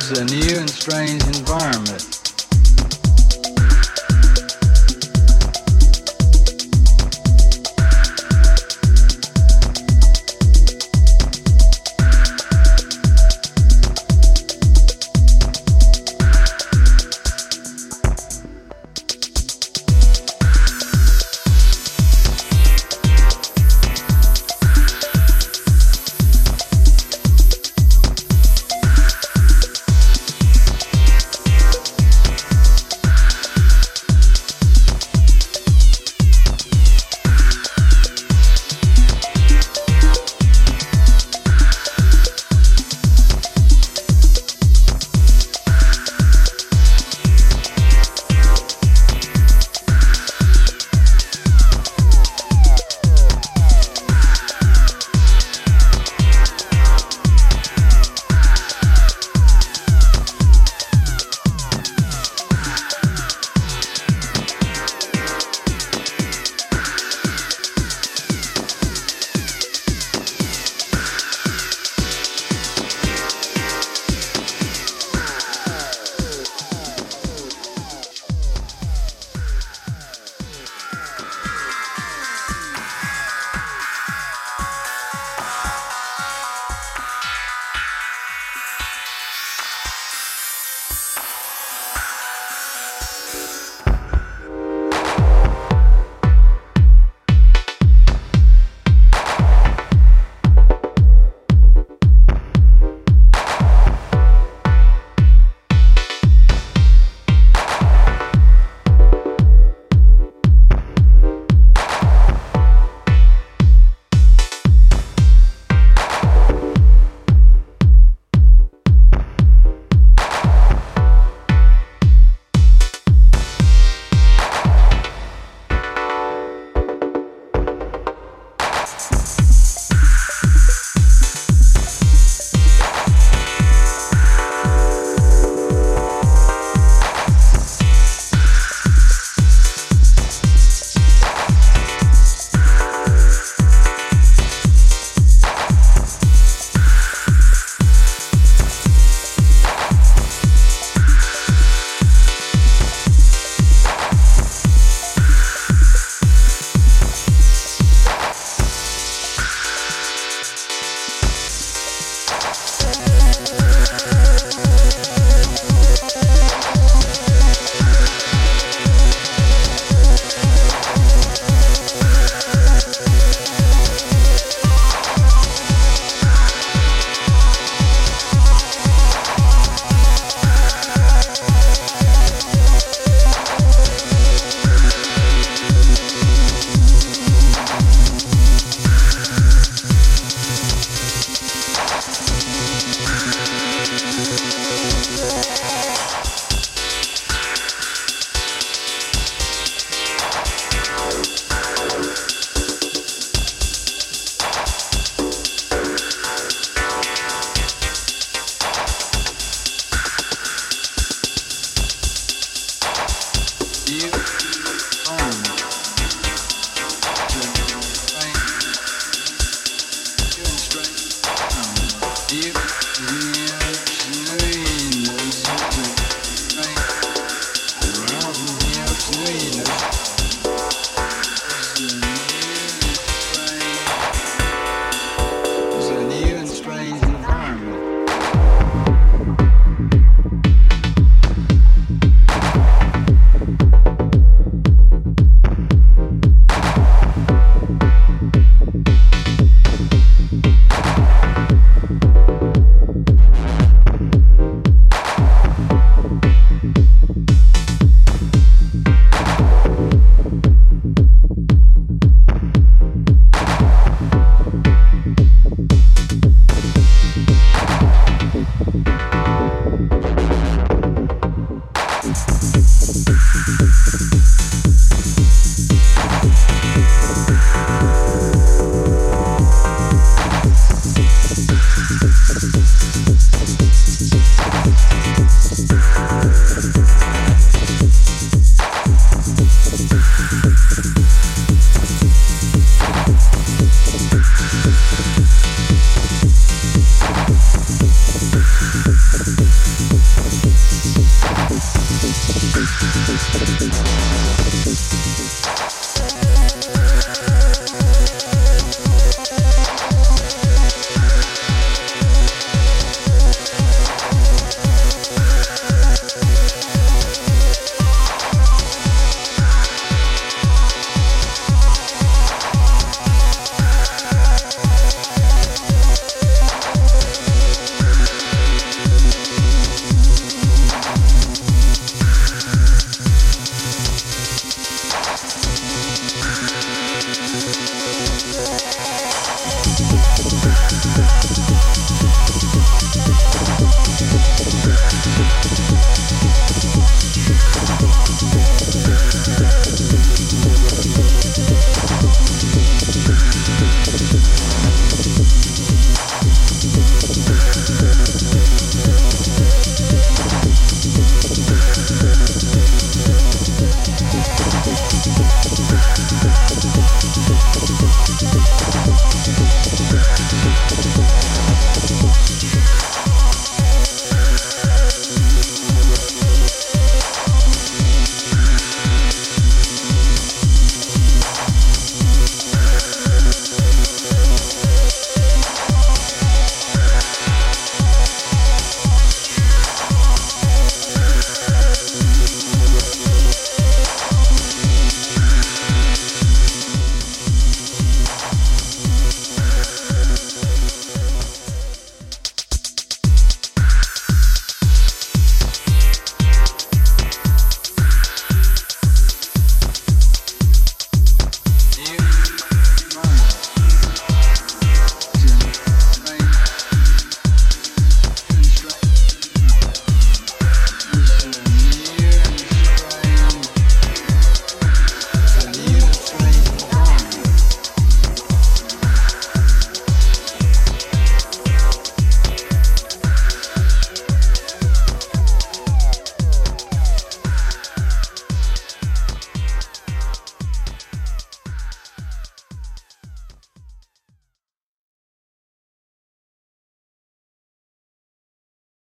It's a new and strange environment.